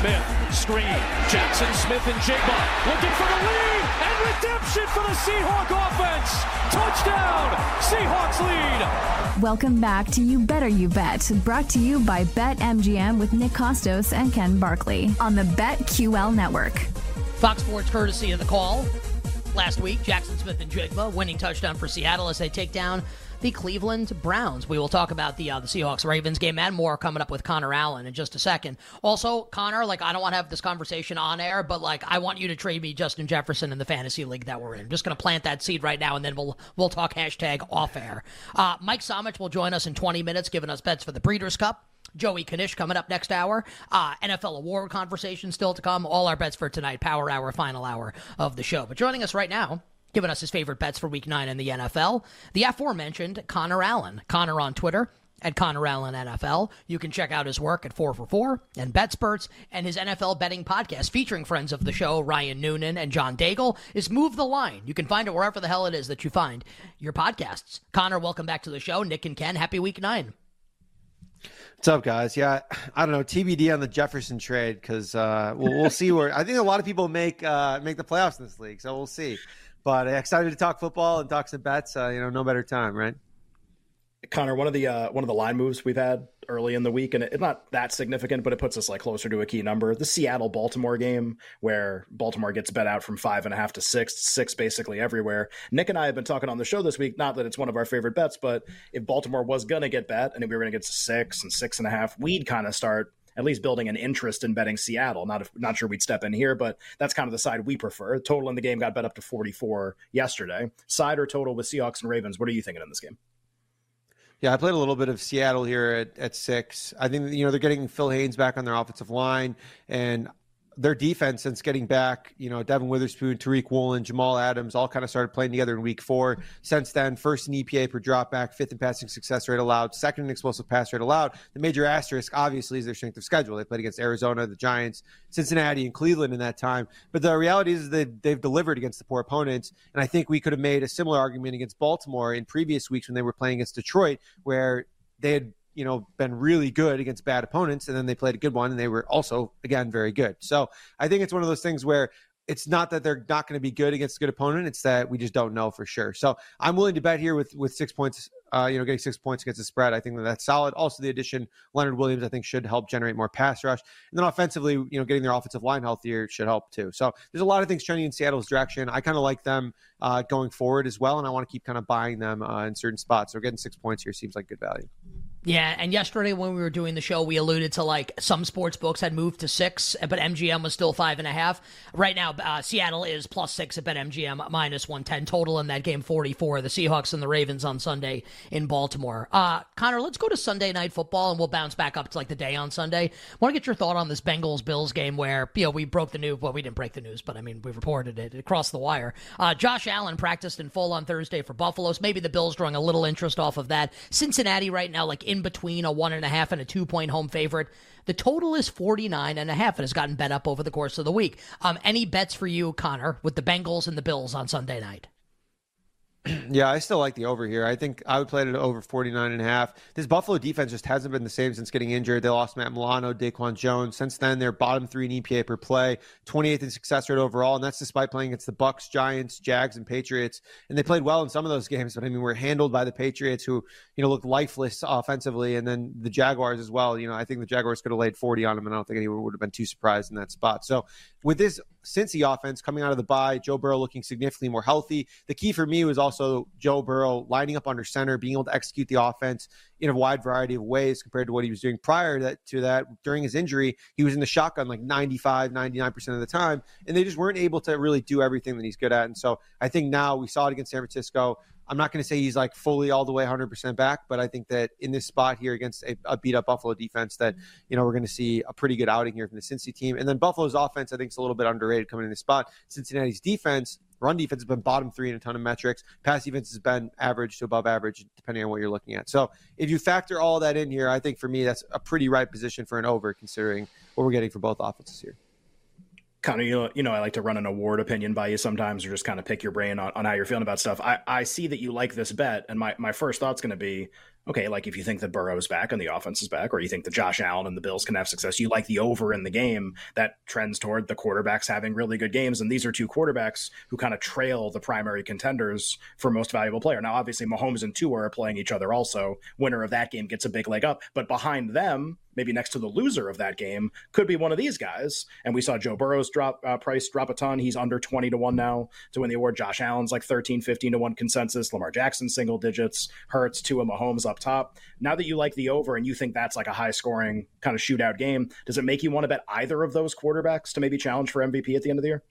Smith, screen. Jaxon Smith-Njigba looking for the lead and redemption for the Seahawk offense. Touchdown, Seahawks lead. Welcome back to You Better You Bet, brought to you by BetMGM with Nick Kostos and Ken Barkley on the BetQL network. Fox Sports courtesy of the call. Last week, Jaxon Smith-Njigba winning touchdown for Seattle as they take down the Cleveland Browns. We will talk about the uh, the Seahawks Ravens game and more coming up with Connor Allen in just a second. Also, Connor, like I don't want to have this conversation on air, but like I want you to trade me Justin Jefferson in the fantasy league that we're in. I'm just going to plant that seed right now, and then we'll we'll talk hashtag off air. Uh, Mike Somich will join us in 20 minutes, giving us bets for the Breeders' Cup. Joey Knish coming up next hour. Uh, NFL award conversation still to come. All our bets for tonight, power hour, final hour of the show. But joining us right now giving us his favorite bets for week nine in the NFL. The aforementioned Connor Allen. Connor on Twitter at Connor Allen NFL. You can check out his work at 4 for 4 and BetSperts and his NFL betting podcast featuring friends of the show, Ryan Noonan and John Daigle, is Move the Line. You can find it wherever the hell it is that you find your podcasts. Connor, welcome back to the show. Nick and Ken, happy week nine. What's up, guys? Yeah, I don't know TBD on the Jefferson trade because uh, we'll, we'll see where I think a lot of people make uh, make the playoffs in this league, so we'll see. But excited to talk football and talk some bets. Uh, you know, no better time, right? Connor, one of the uh, one of the line moves we've had early in the week, and it's not that significant, but it puts us like closer to a key number. The Seattle Baltimore game, where Baltimore gets bet out from five and a half to six, six basically everywhere. Nick and I have been talking on the show this week. Not that it's one of our favorite bets, but if Baltimore was to get bet, and if we were to get to six and six and a half, we'd kind of start at least building an interest in betting Seattle. Not if, not sure we'd step in here, but that's kind of the side we prefer. Total in the game got bet up to 44 yesterday. Side or total with Seahawks and Ravens. What are you thinking in this game? Yeah, I played a little bit of Seattle here at, at six. I think you know they're getting Phil Haynes back on their offensive line, and their defense since getting back, you know, Devon Witherspoon, Tariq Woolen, Jamal Adams all kind of started playing together in week four. Since then, first in EPA per dropback, fifth in passing success rate allowed, second in explosive pass rate allowed. The major asterisk, obviously, is their strength of schedule. They played against Arizona, the Giants, Cincinnati, and Cleveland in that time. But the reality is that they've delivered against the poor opponents. And I think we could have made a similar argument against Baltimore in previous weeks when they were playing against Detroit, where they had you know been really good against bad opponents and then they played a good one and they were also again very good so i think it's one of those things where it's not that they're not going to be good against a good opponent it's that we just don't know for sure so i'm willing to bet here with with six points uh, you know, getting six points against the spread. I think that that's solid. Also, the addition Leonard Williams, I think, should help generate more pass rush. And then offensively, you know, getting their offensive line healthier should help too. So there's a lot of things trending in Seattle's direction. I kind of like them uh, going forward as well, and I want to keep kind of buying them uh, in certain spots. So getting six points here seems like good value. Yeah, and yesterday when we were doing the show, we alluded to like some sports books had moved to six, but MGM was still five and a half. Right now, uh, Seattle is plus six at MGM, minus 110 total in that game 44. The Seahawks and the Ravens on Sunday in Baltimore. Uh, Connor, let's go to Sunday night football and we'll bounce back up to like the day on Sunday. Want to get your thought on this Bengals Bills game where, you know, we broke the news. Well, we didn't break the news, but I mean, we reported it across the wire. Uh, Josh Allen practiced in full on Thursday for Buffalo. So maybe the Bills drawing a little interest off of that. Cincinnati right now, like in between a one and a half and a two point home favorite. The total is 49 and a half and has gotten bet up over the course of the week. Um, any bets for you, Connor, with the Bengals and the Bills on Sunday night? Yeah, I still like the over here. I think I would play it at over 49 and a half. This Buffalo defense just hasn't been the same since getting injured. They lost Matt Milano, Daquan Jones. Since then, they're bottom three in EPA per play, 28th in success rate overall, and that's despite playing against the Bucs, Giants, Jags, and Patriots. And they played well in some of those games, but I mean, we're handled by the Patriots, who you know look lifeless offensively, and then the Jaguars as well. You know, I think the Jaguars could have laid 40 on them, and I don't think anyone would have been too surprised in that spot. So with this Cincy offense coming out of the bye, Joe Burrow looking significantly more healthy. The key for me was also Joe Burrow lining up under center, being able to execute the offense in a wide variety of ways compared to what he was doing prior to that, to that. During his injury, he was in the shotgun like 95, 99% of the time, and they just weren't able to really do everything that he's good at. And so I think now we saw it against San Francisco. I'm not going to say he's like fully all the way 100% back, but I think that in this spot here against a, a beat up Buffalo defense, that you know we're going to see a pretty good outing here from the Cincy team. And then Buffalo's offense, I think, is a little bit underrated coming in this spot. Cincinnati's defense, run defense has been bottom three in a ton of metrics. Pass defense has been average to above average, depending on what you're looking at. So if you factor all that in here, I think for me that's a pretty right position for an over, considering what we're getting for both offenses here kind of you know, you know I like to run an award opinion by you sometimes or just kind of pick your brain on, on how you're feeling about stuff. I, I see that you like this bet and my, my first thought's going to be okay, like if you think that Burrow's back and the offense is back, or you think that Josh Allen and the Bills can have success, you like the over in the game that trends toward the quarterbacks having really good games. And these are two quarterbacks who kind of trail the primary contenders for most valuable player. Now, obviously, Mahomes and Tua are playing each other also. Winner of that game gets a big leg up. But behind them, maybe next to the loser of that game, could be one of these guys. And we saw Joe Burrow's drop uh, price drop a ton. He's under 20 to 1 now to win the award. Josh Allen's like 13, 15 to 1 consensus. Lamar Jackson single digits. Hurts, Tua, Mahomes up top. Now that you like the over and you think that's like a high scoring kind of shootout game, does it make you want to bet either of those quarterbacks to maybe challenge for MVP at the end of the year?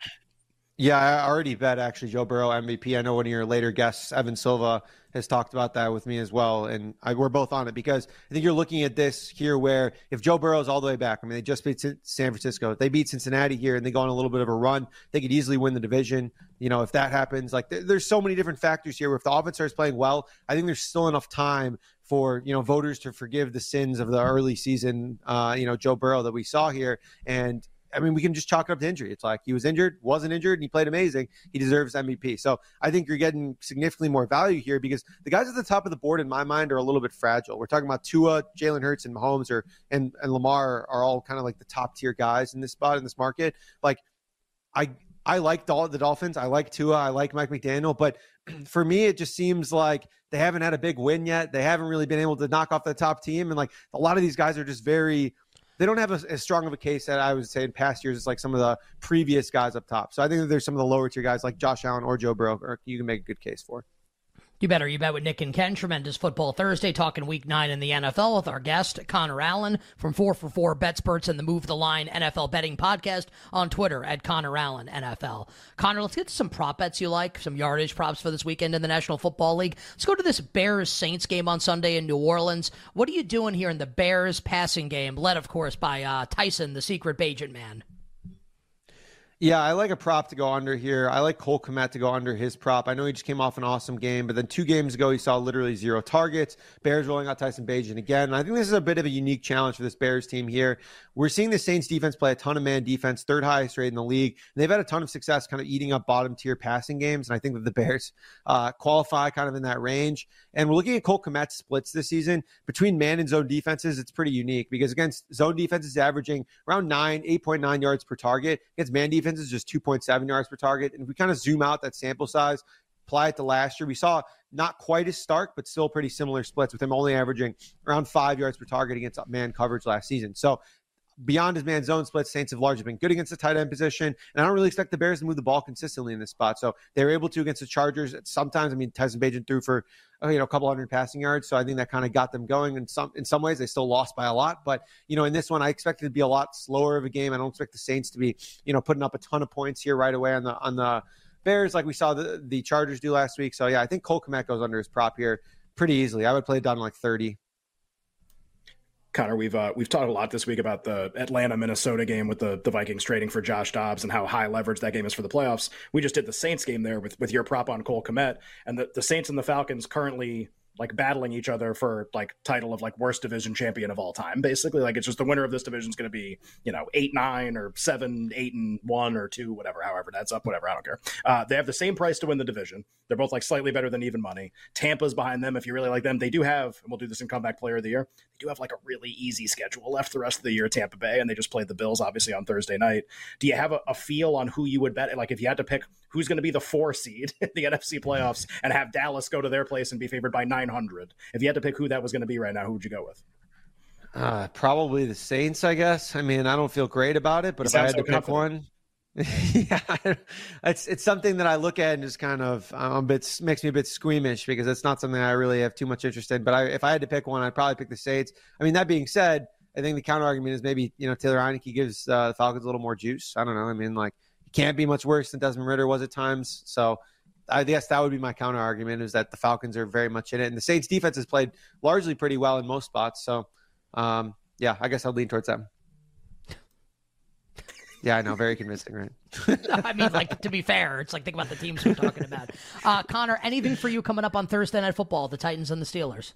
Yeah, I already bet actually Joe Burrow MVP. I know one of your later guests, Evan Silva, has talked about that with me as well, and I, we're both on it because I think you're looking at this here where if Joe Burrow is all the way back, I mean they just beat San Francisco, they beat Cincinnati here, and they go on a little bit of a run, they could easily win the division. You know, if that happens, like there's so many different factors here. Where if the offense starts playing well, I think there's still enough time for you know voters to forgive the sins of the early season, uh, you know Joe Burrow that we saw here, and I mean, we can just chalk it up to injury. It's like he was injured, wasn't injured, and he played amazing. He deserves MVP. So I think you're getting significantly more value here because the guys at the top of the board, in my mind, are a little bit fragile. We're talking about Tua, Jalen Hurts, and Mahomes, or and and Lamar are all kind of like the top tier guys in this spot in this market. Like, I I like the, the Dolphins. I like Tua. I like Mike McDaniel. But for me, it just seems like they haven't had a big win yet. They haven't really been able to knock off the top team, and like a lot of these guys are just very they don't have a, as strong of a case that I would say in past years as like some of the previous guys up top. So I think there's some of the lower tier guys like Josh Allen or Joe Burrow, you can make a good case for. You better you bet with Nick and Ken. Tremendous football Thursday, talking Week Nine in the NFL with our guest Connor Allen from Four for Four BetSperts and the Move the Line NFL Betting Podcast on Twitter at Connor Allen NFL. Connor, let's get to some prop bets you like, some yardage props for this weekend in the National Football League. Let's go to this Bears Saints game on Sunday in New Orleans. What are you doing here in the Bears passing game, led of course by uh, Tyson, the secret Bagent man? Yeah, I like a prop to go under here. I like Cole Kmet to go under his prop. I know he just came off an awesome game, but then two games ago he saw literally zero targets. Bears rolling out Tyson Bagent again. And I think this is a bit of a unique challenge for this Bears team here. We're seeing the Saints defense play a ton of man defense, third highest rate in the league. And they've had a ton of success kind of eating up bottom tier passing games. And I think that the Bears uh, qualify kind of in that range. And we're looking at Cole Kmet splits this season between man and zone defenses. It's pretty unique because against zone defenses averaging around nine, 8.9 yards per target. Against man defense is just 2.7 yards per target. And if we kind of zoom out that sample size, apply it to last year, we saw not quite as stark, but still pretty similar splits with him only averaging around five yards per target against man coverage last season. So beyond his man zone splits, Saints have largely been good against the tight end position. And I don't really expect the Bears to move the ball consistently in this spot. So they were able to against the Chargers. Sometimes, I mean, Tyson Bagent threw for uh, you know a couple hundred passing yards. So I think that kind of got them going. In some in some ways, they still lost by a lot. But you know, in this one, I expect it to be a lot slower of a game. I don't expect the Saints to be you know putting up a ton of points here right away on the on the Bears like we saw the the Chargers do last week. So yeah, I think Cole Kmet goes under his prop here pretty easily. I would play it down like thirty. Connor, we've uh, we've talked a lot this week about the Atlanta Minnesota game with the the Vikings trading for Josh Dobbs and how high leverage that game is for the playoffs. We just did the Saints game there with with your prop on Cole Kmet, and the, the Saints and the Falcons currently like battling each other for like title of like worst division champion of all time basically. Like it's just the winner of this division is going to be you know eight nine or seven eight and one or two whatever however that's up whatever i don't care. Uh, they have the same price to win the division. They're both like slightly better than even money. Tampa's behind them if you really like them. They do have and we'll do this in comeback player of the year they do have like a really easy schedule left the rest of the year tampa bay and they just played the bills obviously on thursday night. Do you have a, a feel on who you would bet? Like if you had to pick who's going to be the four seed in the nfc playoffs and have dallas go to their place and be favored by nine 900. If you had to pick who that was going to be right now, who would you go with? Uh, probably the Saints, I guess. I mean, I don't feel great about it, but if I had so to pick one, yeah, it's it's something that I look at and just kind of bit makes me a bit squeamish because it's not something I really have too much interest in. But I, if I had to pick one, I'd probably pick the Saints. I mean, that being said, I think the counter argument is maybe you know Taylor Heinicke gives uh, the Falcons a little more juice. I don't know. I mean, like it can't be much worse than Desmond Ridder was at times. So I guess that would be my counter argument is that the Falcons are very much in it, and the Saints defense has played largely pretty well in most spots. So, um, yeah, I guess I'll lean towards them. Yeah, I know, very convincing, right? I mean, like to be fair, it's like think about the teams we're talking about. Uh, Connor, anything for you coming up on Thursday Night Football? The Titans and the Steelers.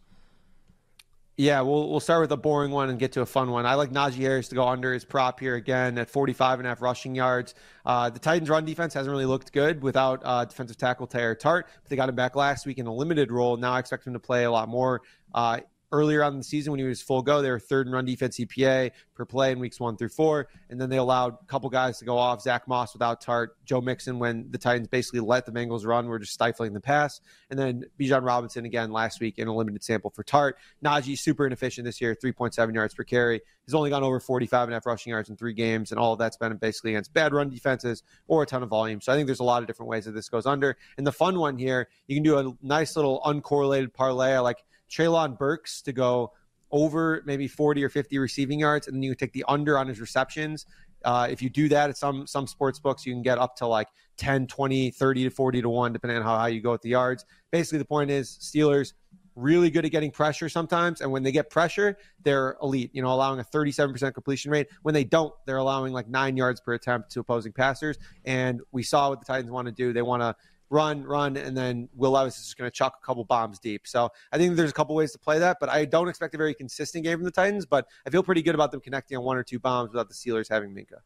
Yeah, we'll we'll start with a boring one and get to a fun one. I like Najee Harris to go under his prop here again at 45 and a half rushing yards. Uh, the Titans' run defense hasn't really looked good without uh, defensive tackle Teair Tart. But they got him back last week in a limited role. Now I expect him to play a lot more. Uh, earlier on in the season when he was full go. They were third in run defense EPA per play in weeks one through four. And then they allowed a couple guys to go off Zach Moss without Tart, Joe Mixon when the Titans basically let the Bengals run, were just stifling the pass. And then Bijan Robinson again last week in a limited sample for Tart. Najee super inefficient this year, 3.7 yards per carry. He's only gone over 45 and a half rushing yards in three games, and all of that's been basically against bad run defenses or a ton of volume. So I think there's a lot of different ways that this goes under. And the fun one here, you can do a nice little uncorrelated parlay. I like Treylon Burks to go over maybe 40 or 50 receiving yards, and then you take the under on his receptions. Uh, if you do that at some some sports books, you can get up to like 10, 20, 30 to 40 to 1, depending on how high you go with the yards. Basically, the point is Steelers really good at getting pressure sometimes. And when they get pressure, they're elite, you know, allowing a 37% completion rate. When they don't, they're allowing like nine yards per attempt to opposing passers. And we saw what the Titans want to do. They want to run, run, and then Will Levis is just going to chuck a couple bombs deep. So I think there's a couple ways to play that, but I don't expect a very consistent game from the Titans. But I feel pretty good about them connecting on one or two bombs without the Steelers having Minkah.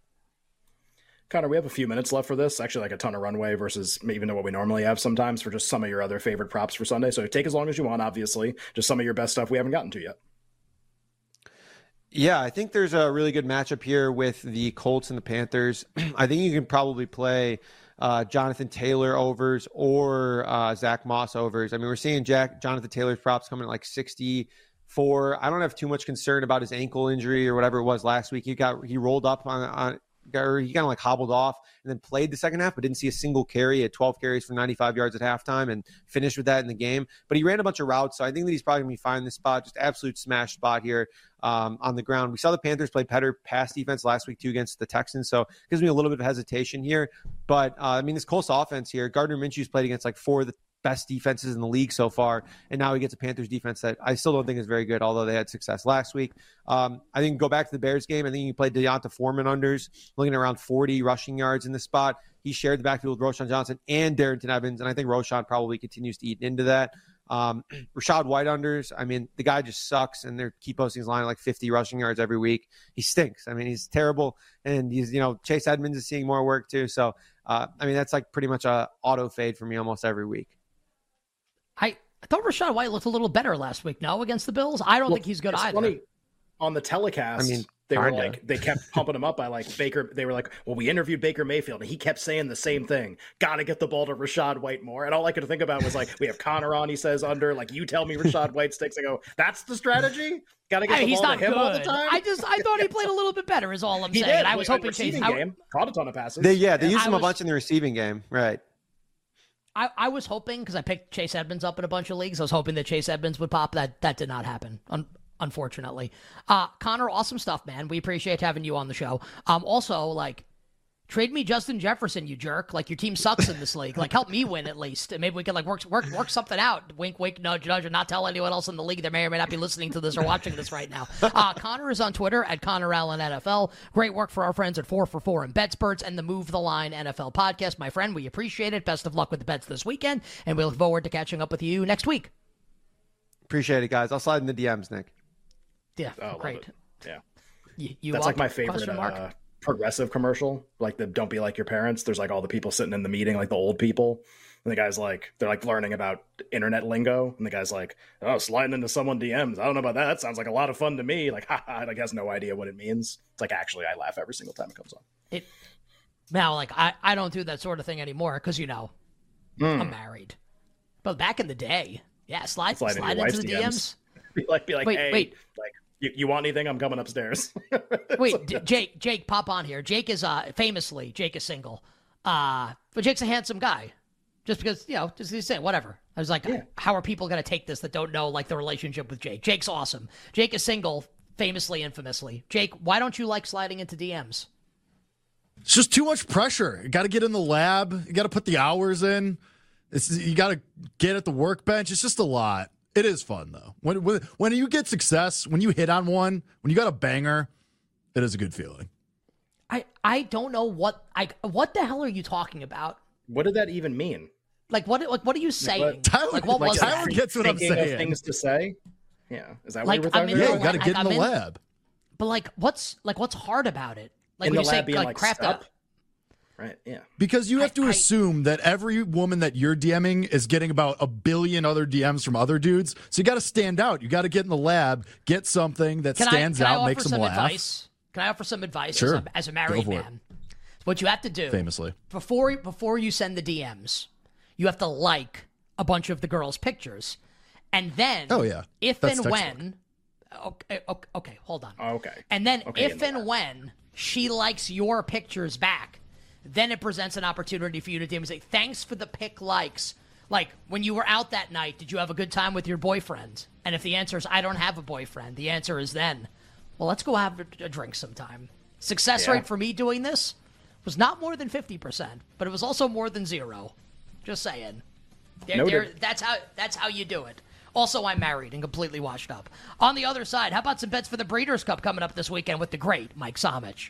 Connor, we have a few minutes left for this. Actually, like a ton of runway versus even what we normally have sometimes for just some of your other favorite props for Sunday. So take as long as you want, obviously. Just some of your best stuff we haven't gotten to yet. Yeah, I think there's a really good matchup here with the Colts and the Panthers. I think you can probably play uh, Jonathan Taylor overs or uh, Zach Moss overs. I mean, we're seeing Jack Jonathan Taylor's props coming at like 64. I don't have too much concern about his ankle injury or whatever it was last week. He got he rolled up on, on or he kind of like hobbled off and then played the second half, but didn't see a single carry. at 12 carries for 95 yards at halftime and finished with that in the game. But he ran a bunch of routes, so I think that he's probably going to be fine in this spot. Just absolute smash spot here um, on the ground. We saw the Panthers play better pass defense last week too against the Texans, so it gives me a little bit of hesitation here. But uh, I mean, this Colts offense here, Gardner Minshew's played against like four of the best defenses in the league so far, and now he gets a Panthers defense that I still don't think is very good, although they had success last week. Um, I think go back to the Bears game. I think you played D'Onta Foreman unders, looking at around 40 rushing yards in the spot. He shared the backfield with Roschon Johnson and Darrynton Evans, and I think Roschon probably continues to eat into that. Um, Rachaad White unders. I mean, the guy just sucks, and they keep posting his line like 50 rushing yards every week. He stinks. I mean, he's terrible, and he's you know Chase Edmonds is seeing more work too. So, uh, I mean, that's like pretty much a auto fade for me almost every week. I, I thought Rachaad White looked a little better last week. No, against the Bills, I don't well, think he's good either. Funny. On the telecast, I mean, they Kinda. were like they kept pumping him up by like Baker. They were like, "Well, we interviewed Baker Mayfield, and he kept saying the same thing: Got to get the ball to Rachaad White more." And all I could think about was like, "We have Connor on." He says under like, "You tell me Rachaad White sticks." I go, "That's the strategy." Got to get I mean, the ball to him good. all the time. I just I thought he played a little bit better. Is all I'm he saying. Did. I was hoping Chase game I, caught a ton of passes. They, yeah, they used him was, a bunch in the receiving game, right? I, I was hoping because I picked Chase Edmonds up in a bunch of leagues. I was hoping that Chase Edmonds would pop. That that did not happen. Un- unfortunately, uh, Connor, awesome stuff, man. We appreciate having you on the show. Um, also like Trade me Justin Jefferson, you jerk. Like your team sucks in this league. Like help me win at least. And maybe we can like work work work something out. Wink, wink, nudge, nudge, and not tell anyone else in the league that may or may not be listening to this or watching this right now. Uh, Connor is on Twitter at Connor Allen NFL. Great work for our friends at Four for Four and BetSperts and the Move the Line NFL podcast. My friend, we appreciate it. Best of luck with the bets this weekend, and we look forward to catching up with you next week. Appreciate it, guys. I'll slide in the DMs, Nick. Yeah, oh, great. Yeah, you, you that's like my favorite. Uh, progressive commercial, like the "Don't be like your parents." There's like all the people sitting in the meeting, like the old people, and the guy's like, they're like learning about internet lingo, and the guy's like, "Oh, sliding into someone DMs. I don't know about that. That sounds like a lot of fun to me." Like, ha like has no idea what it means. It's like actually, I laugh every single time it comes on. It now, like I, I don't do that sort of thing anymore because you know, mm. I'm married. But back in the day, yeah, slide slide, slide into, the DMs. DMs. Be like, be like, wait, hey, wait, like you, you want anything? I'm coming upstairs. Wait, D- Jake, Jake, pop on here. Jake is uh famously Jake is single, uh, but Jake's a handsome guy. Just because you know, just he's saying whatever. I was like, yeah. how are people going to take this that don't know like the relationship with Jake? Jake's awesome. Jake is single, famously, infamously. Jake, why don't you like sliding into DMs? It's just too much pressure. You got to get in the lab. You got to put the hours in. It's, you got to get at the workbench. It's just a lot. It is fun though. When, when when you get success, when you hit on one, when you got a banger, it is a good feeling. I I don't know what I what the hell are you talking about? What did that even mean? Like what like what are you saying? Like, Tyler, like what like, was Tyler that? gets what I'm saying. things to say. Yeah, is that like, what you were talking about? Yeah, you got to get in the in, lab. But like, what's like what's hard about it? Like in when you say like, like crap. Right? Yeah. Because you have to I- assume that every woman that you're DMing is getting about a billion other DMs from other dudes. So you got to stand out. You got to get in the lab, get something that Can stands I, can I out, offer makes them some laugh. advice? Can I offer some advice Sure. as, a, as a married for it. man? What you have to do Famously. before before you send the DMs, you have to like a bunch of the girls' pictures, and then Oh, yeah. if That's and when, okay, eh, okay, okay, hold on, Okay. and then Okay, if and that. when she likes your pictures back, then it presents an opportunity for you to DM and say, "Thanks for the pick likes." Like when you were out that night, did you have a good time with your boyfriend? And if the answer is I don't have a boyfriend, the answer is then, well, let's go have a, a drink sometime. Success Yeah. rate for me doing this was not more than fifty percent, but it was also more than zero. Just saying. There- Noted. there- that's how that's how you do it. Also, I'm married and completely washed up. On the other side, how about some bets for the Breeders' Cup coming up this weekend with the great Mike Somich?